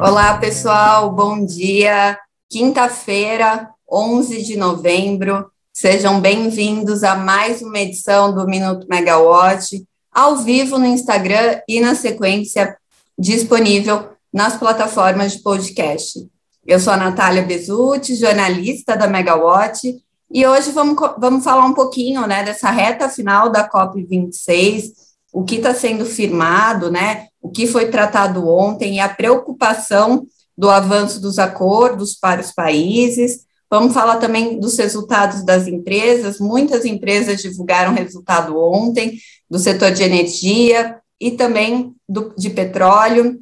Olá, pessoal, bom dia. Quinta-feira, 11 de novembro. Sejam bem-vindos a mais uma edição do Minuto Megawatt, ao vivo no Instagram e na sequência disponível nas plataformas de podcast. Eu sou a Natália Bezutti, jornalista da Megawatt, e hoje vamos, vamos falar um pouquinho né, dessa reta final da COP26, o que está sendo firmado, né, o que foi tratado ontem e a preocupação do avanço dos acordos para os países. Vamos falar também dos resultados das empresas. Muitas empresas divulgaram resultado ontem do setor de energia e também do, de petróleo.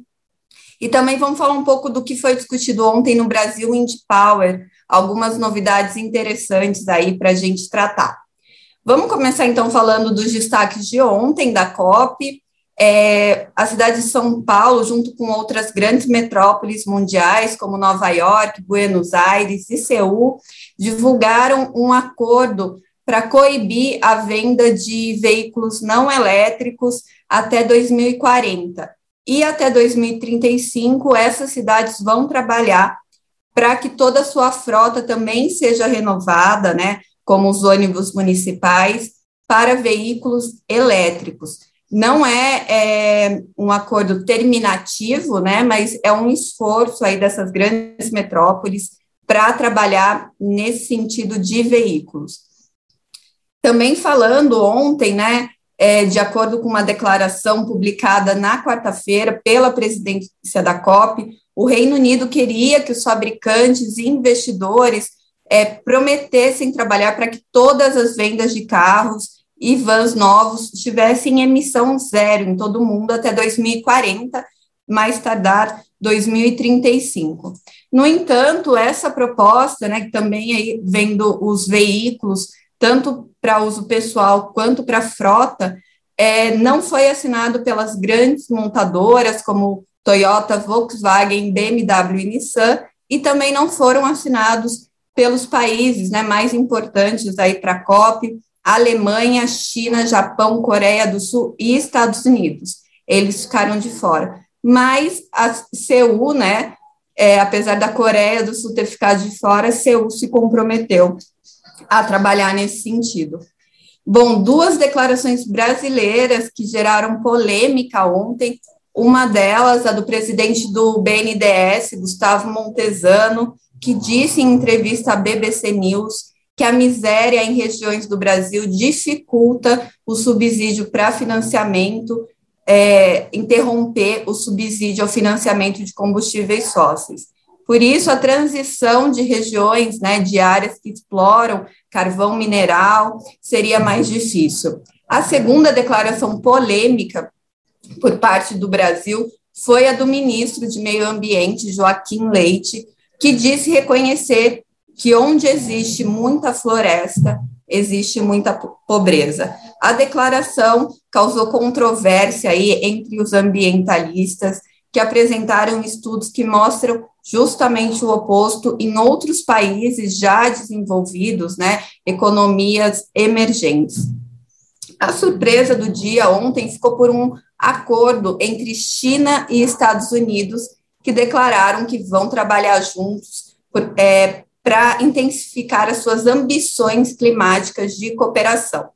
E também vamos falar um pouco do que foi discutido ontem no Brasil Wind Power, algumas novidades interessantes aí para a gente tratar. Vamos começar então falando dos destaques de ontem da COP. É, a cidade de São Paulo, junto com outras grandes metrópoles mundiais, como Nova York, Buenos Aires e Seul, divulgaram um acordo para coibir a venda de veículos não elétricos até 2040. E até 2035, essas cidades vão trabalhar para que toda a sua frota também seja renovada, né, como os ônibus municipais, para veículos elétricos não é, é, um acordo terminativo, né, mas é um esforço aí dessas grandes metrópoles para trabalhar nesse sentido de veículos. Também falando ontem, né, é, de acordo com uma declaração publicada na quarta-feira pela presidência da COP, o Reino Unido queria que os fabricantes e investidores é, prometessem trabalhar para que todas as vendas de carros e vans novos tivessem emissão zero em todo o mundo até 2040, mais tardar 2035. No entanto, essa proposta, né, que também aí vendo os veículos, tanto para uso pessoal quanto para frota, é, não foi assinado pelas grandes montadoras como Toyota, Volkswagen, BMW e Nissan, e também não foram assinados pelos países né, mais importantes aí para a COP, Alemanha, China, Japão, Coreia do Sul e Estados Unidos. Eles ficaram de fora. Mas a Seul, né, é, apesar da Coreia do Sul ter ficado de fora, Seul se comprometeu a trabalhar nesse sentido. Bom, duas declarações brasileiras que geraram polêmica ontem. Uma delas, a do presidente do BNDES, Gustavo Montesano, que disse em entrevista à BBC News que a miséria em regiões do Brasil dificulta o subsídio para financiamento, é, interromper o subsídio ao financiamento de combustíveis fósseis. Por isso, a transição de regiões, né, de áreas que exploram carvão mineral, seria mais difícil. A segunda declaração polêmica por parte do Brasil foi a do ministro de Meio Ambiente, Joaquim Leite, que disse reconhecer que onde existe muita floresta, existe muita pobreza. A declaração causou controvérsia aí entre os ambientalistas que apresentaram estudos que mostram justamente o oposto em outros países já desenvolvidos, né, economias emergentes. A surpresa do dia ontem ficou por um acordo entre China e Estados Unidos que declararam que vão trabalhar juntos por, é, para intensificar as suas ambições climáticas de cooperação.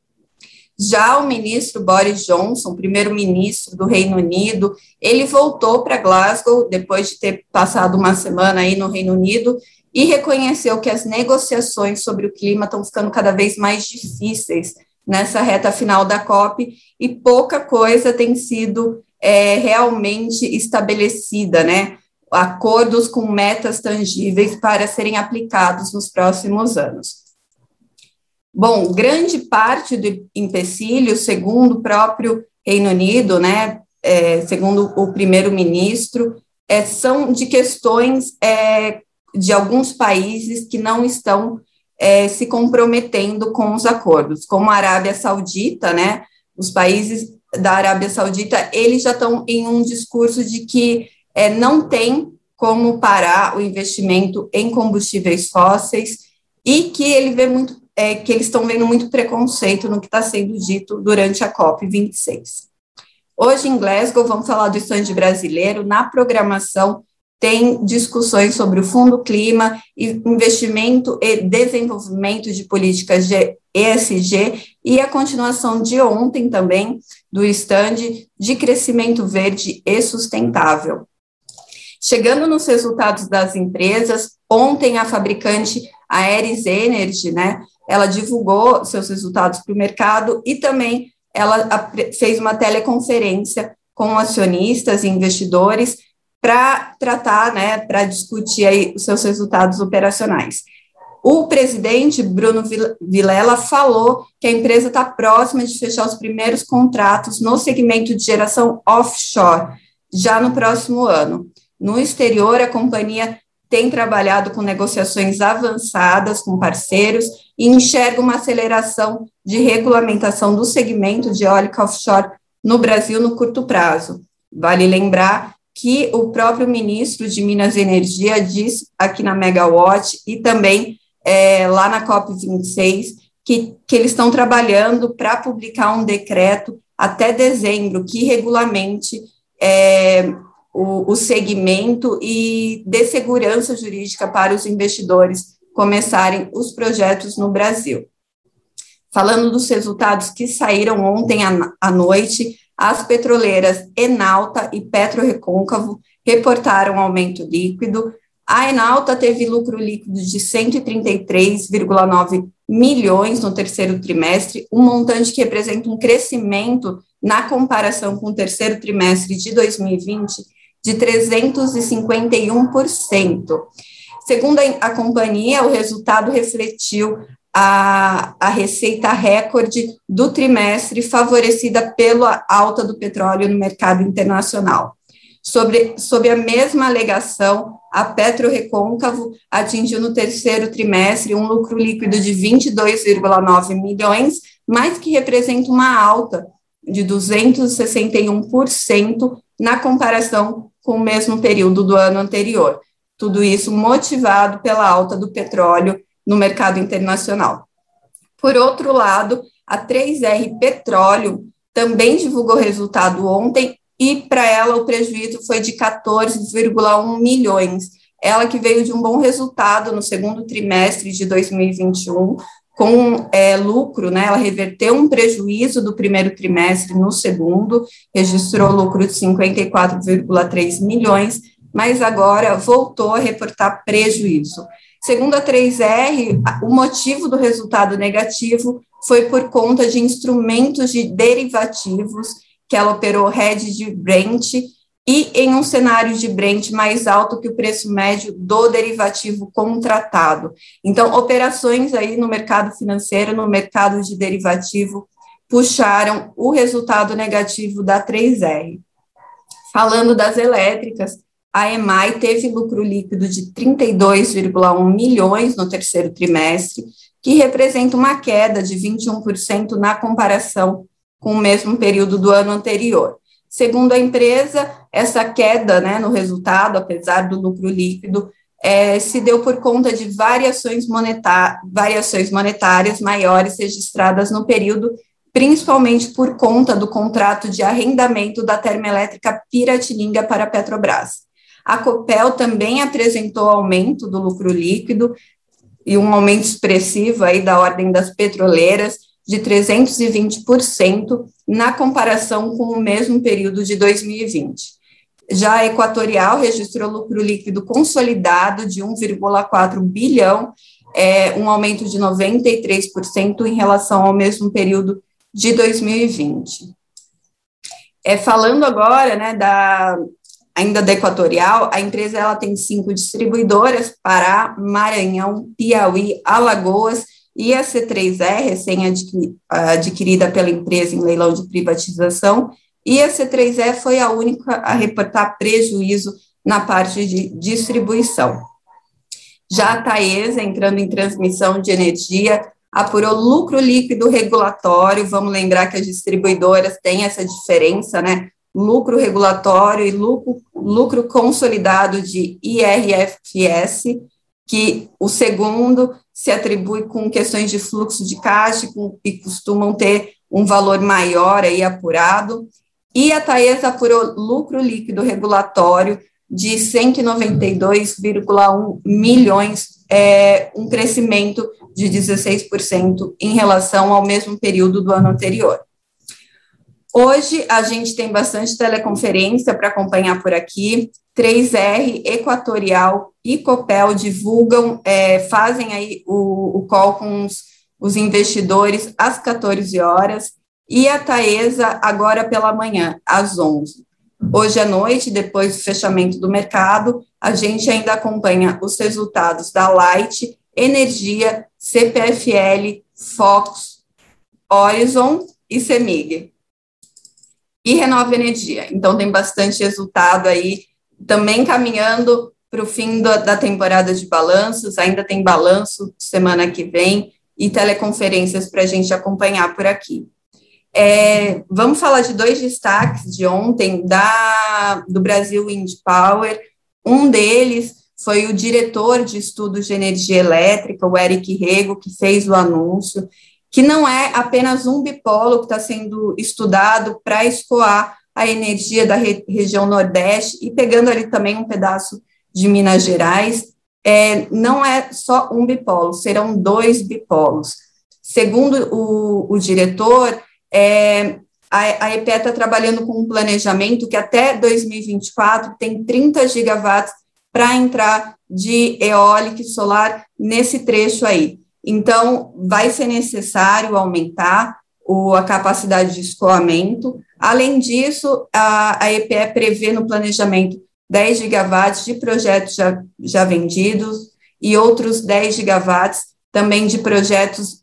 Já o ministro Boris Johnson, primeiro-ministro do Reino Unido, ele voltou para Glasgow depois de ter passado uma semana aí no Reino Unido e reconheceu que as negociações sobre o clima estão ficando cada vez mais difíceis nessa reta final da COP e pouca coisa tem sido é, realmente estabelecida, né? Acordos com metas tangíveis para serem aplicados nos próximos anos. Bom, grande parte do empecilho, segundo o próprio Reino Unido, né, é, segundo o primeiro-ministro, é, são de questões é, de alguns países que não estão é, se comprometendo com os acordos, como a Arábia Saudita, né, os países da Arábia Saudita, eles já estão em um discurso de que é, não tem como parar o investimento em combustíveis fósseis e que ele vê muito, é, que eles estão vendo muito preconceito no que está sendo dito durante a COP 26. Hoje em Glasgow vamos falar do stand brasileiro. Na programação tem discussões sobre o Fundo Clima, investimento e desenvolvimento de políticas de ESG e a continuação de ontem também do stand de crescimento verde e sustentável. Chegando nos resultados das empresas, ontem a fabricante Aeres Energy, né, ela divulgou seus resultados para o mercado e também ela fez uma teleconferência com acionistas e investidores para tratar, né, para discutir aí os seus resultados operacionais. O presidente Bruno Vilela falou que a empresa está próxima de fechar os primeiros contratos no segmento de geração offshore, já no próximo ano. No exterior, a companhia tem trabalhado com negociações avançadas com parceiros e enxerga uma aceleração de regulamentação do segmento de eólica offshore no Brasil no curto prazo. Vale lembrar que o próprio ministro de Minas e Energia disse aqui na Megawatt e também é, lá na COP26 que, que eles estão trabalhando para publicar um decreto até dezembro que regulamente é, o, o segmento e dê segurança jurídica para os investidores começarem os projetos no Brasil. Falando dos resultados que saíram ontem à noite, as petroleiras Enalta e Petro Recôncavo reportaram aumento líquido. A Enalta teve lucro líquido de 133,9 milhões no terceiro trimestre, um montante que representa um crescimento na comparação com o terceiro trimestre de 2020 de 351%. Segundo a, companhia, o resultado refletiu a, a receita recorde do trimestre, favorecida pela alta do petróleo no mercado internacional. Sobre, sob a mesma alegação, a Petro Recôncavo atingiu no terceiro trimestre um lucro líquido de 22,9 milhões, mas que representa uma alta de 261% na comparação com o mesmo período do ano anterior. Tudo isso motivado pela alta do petróleo no mercado internacional. Por outro lado, a 3R Petróleo também divulgou resultado ontem e para ela o prejuízo foi de 14,1 milhões. Ela que veio de um bom resultado no segundo trimestre de 2021, com é, lucro, né? Ela reverteu um prejuízo do primeiro trimestre no segundo, registrou lucro de 54,3 milhões, mas agora voltou a reportar prejuízo. Segundo a 3R, o motivo do resultado negativo foi por conta de instrumentos de derivativos que ela operou hedge de Brent e em um cenário de Brent mais alto que o preço médio do derivativo contratado. Então, operações aí no mercado financeiro, no mercado de derivativo, puxaram o resultado negativo da 3R. Falando das elétricas, a EMAI teve lucro líquido de 32,1 milhões no terceiro trimestre, que representa uma queda de 21% na comparação com o mesmo período do ano anterior. Segundo a empresa, essa queda né, no resultado, apesar do lucro líquido, é, se deu por conta de variações, monetar, variações monetárias maiores registradas no período, principalmente por conta do contrato de arrendamento da termoelétrica Piratininga para a Petrobras. A Copel também apresentou aumento do lucro líquido e um aumento expressivo aí da ordem das petroleiras, de 320% na comparação com o mesmo período de 2020. Já a Equatorial registrou lucro líquido consolidado de 1,4 bilhão, é, um aumento de 93% em relação ao mesmo período de 2020. É, falando agora né, da, ainda da Equatorial, a empresa ela tem cinco distribuidoras, Pará, Maranhão, Piauí, Alagoas e a C3E, recém-adquirida pela empresa em leilão de privatização, e a C3E foi a única a reportar prejuízo na parte de distribuição. Já a Taesa, entrando em transmissão de energia, apurou lucro líquido regulatório, vamos lembrar que as distribuidoras têm essa diferença, né? Lucro regulatório e lucro, lucro consolidado de IRFS, que o segundo se atribui com questões de fluxo de caixa e costumam ter um valor maior aí apurado. E a Taesa apurou lucro líquido regulatório de 192,1 milhões, é, um crescimento de 16% em relação ao mesmo período do ano anterior. Hoje a gente tem bastante teleconferência para acompanhar por aqui. 3R, Equatorial e Copel divulgam, é, fazem aí o, o call com os, os, investidores às 14 horas e a Taesa agora pela manhã, às 11. Hoje à noite, depois do fechamento do mercado, a gente ainda acompanha os resultados da Light, Energia, CPFL, Fox, Horizon e Semig e Renova Energia. Então, tem bastante resultado aí, também caminhando para o fim do, da temporada de balanços, ainda tem balanço semana que vem e teleconferências para a gente acompanhar por aqui. É, vamos falar de dois destaques de ontem da, do Brasil Wind Power. Um deles foi o diretor de estudos de energia elétrica, o Eric Rego, que fez o anúncio que não é apenas um bipolo que está sendo estudado para escoar a energia da re região Nordeste e pegando ali também um pedaço de Minas Gerais, é, não é só um bipolo, serão dois bipolos. Segundo o, o diretor, é, a, a EPE está trabalhando com um planejamento que até 2024 tem 30 gigawatts para entrar de eólica e solar nesse trecho aí. Então, vai ser necessário aumentar o, a capacidade de escoamento. Além disso, a, a EPE prevê no planejamento 10 gigawatts de projetos já, já vendidos e outros 10 gigawatts também de projetos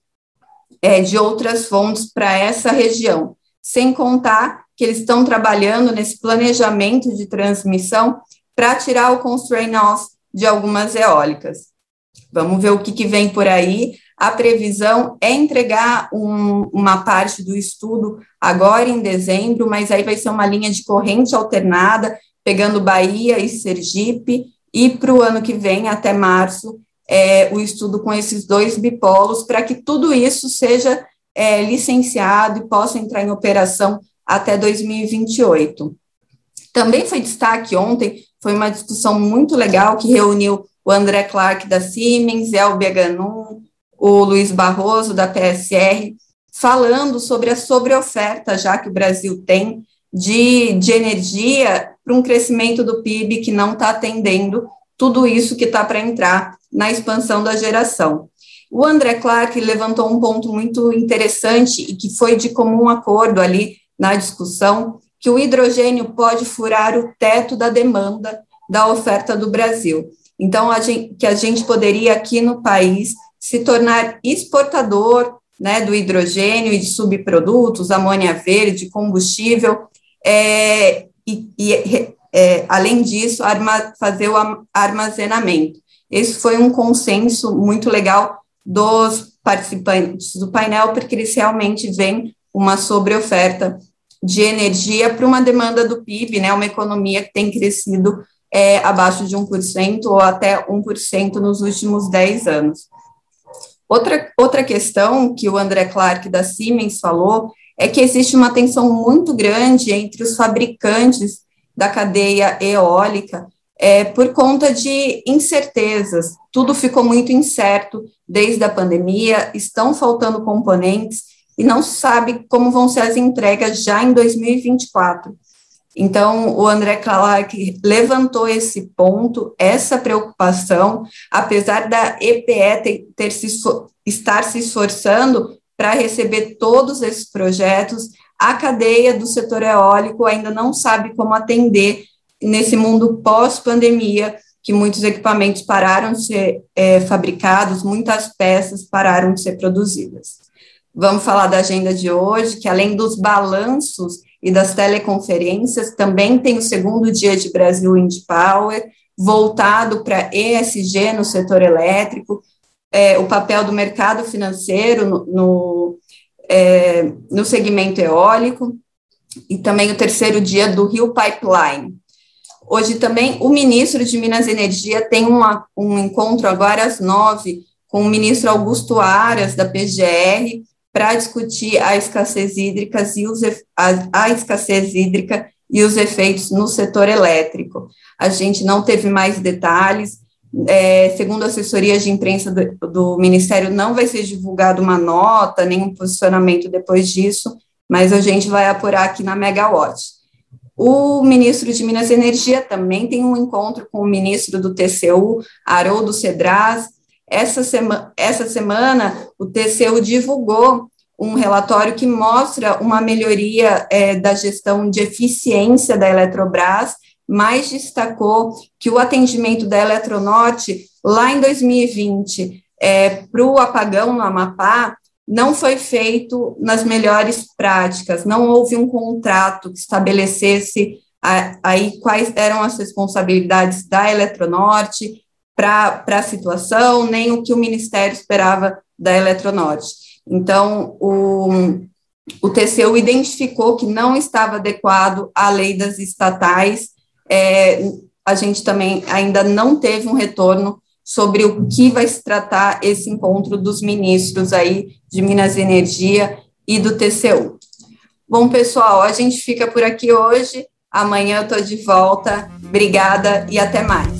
é, de outras fontes para essa região, sem contar que eles estão trabalhando nesse planejamento de transmissão para tirar o constraint off de algumas eólicas. Vamos ver o que, que vem por aí. A previsão é entregar um, uma parte do estudo agora em dezembro, mas aí vai ser uma linha de corrente alternada, pegando Bahia e Sergipe, e para o ano que vem, até março, é, o estudo com esses dois bipolos, para que tudo isso seja é, licenciado e possa entrar em operação até 2028. Também foi destaque ontem, foi uma discussão muito legal que reuniu o André Clark da Siemens, Elbia Ganum, o Luiz Barroso da PSR, falando sobre a sobreoferta já que o Brasil tem de, de energia para um crescimento do PIB que não está atendendo tudo isso que está para entrar na expansão da geração. O André Clark levantou um ponto muito interessante e que foi de comum acordo ali na discussão, que o hidrogênio pode furar o teto da demanda da oferta do Brasil. Então, a gente, que a gente poderia aqui no país se tornar exportador né, do hidrogênio e de subprodutos, amônia verde, combustível, é, e, e é, além disso, arma, fazer o armazenamento. Esse foi um consenso muito legal dos participantes do painel, porque eles realmente veem uma sobreoferta de energia para uma demanda do PIB, né, uma economia que tem crescido é, abaixo de 1% ou até 1% nos últimos 10 anos. Outra, outra questão que o André Clark da Siemens falou é que existe uma tensão muito grande entre os fabricantes da cadeia eólica é, por conta de incertezas. Tudo ficou muito incerto desde a pandemia, estão faltando componentes e não se sabe como vão ser as entregas já em 2024. Então, o André Clark levantou esse ponto, essa preocupação, apesar da EPE ter, ter se, estar se esforçando para receber todos esses projetos, a cadeia do setor eólico ainda não sabe como atender nesse mundo pós-pandemia, que muitos equipamentos pararam de ser é, fabricados, muitas peças pararam de ser produzidas. Vamos falar da agenda de hoje, que além dos balanços e das teleconferências, também tem o segundo dia de Brasil Wind Power, voltado para ESG no setor elétrico, é, o papel do mercado financeiro no, no, é, no segmento eólico, e também o terceiro dia do Rio Pipeline. Hoje também o ministro de Minas e Energia tem uma, um encontro agora às nove com o ministro Augusto Aras, da PGR, para discutir a escassez hídrica e os, a, a escassez hídrica e os efeitos no setor elétrico. A gente não teve mais detalhes, é, segundo a assessoria de imprensa do, do, Ministério, não vai ser divulgada uma nota, nenhum posicionamento depois disso, mas a gente vai apurar aqui na Megawatt. O ministro de Minas e Energia também tem um encontro com o ministro do TCU, Haroldo Cedraz. Essa, essa semana, o TCU divulgou um relatório que mostra uma melhoria é, da gestão de eficiência da Eletrobras mas destacou que o atendimento da Eletronorte, lá em 2020, é, para o apagão no Amapá, não foi feito nas melhores práticas, não houve um contrato que estabelecesse aí quais eram as responsabilidades da Eletronorte para a situação, nem o que o Ministério esperava da Eletronorte. Então, o, o TCU identificou que não estava adequado à lei das estatais é, a gente também ainda não teve um retorno sobre o que vai se tratar esse encontro dos ministros aí de Minas e Energia e do TCU. Bom, pessoal, a gente fica por aqui hoje. Amanhã eu estou de volta. Obrigada e até mais.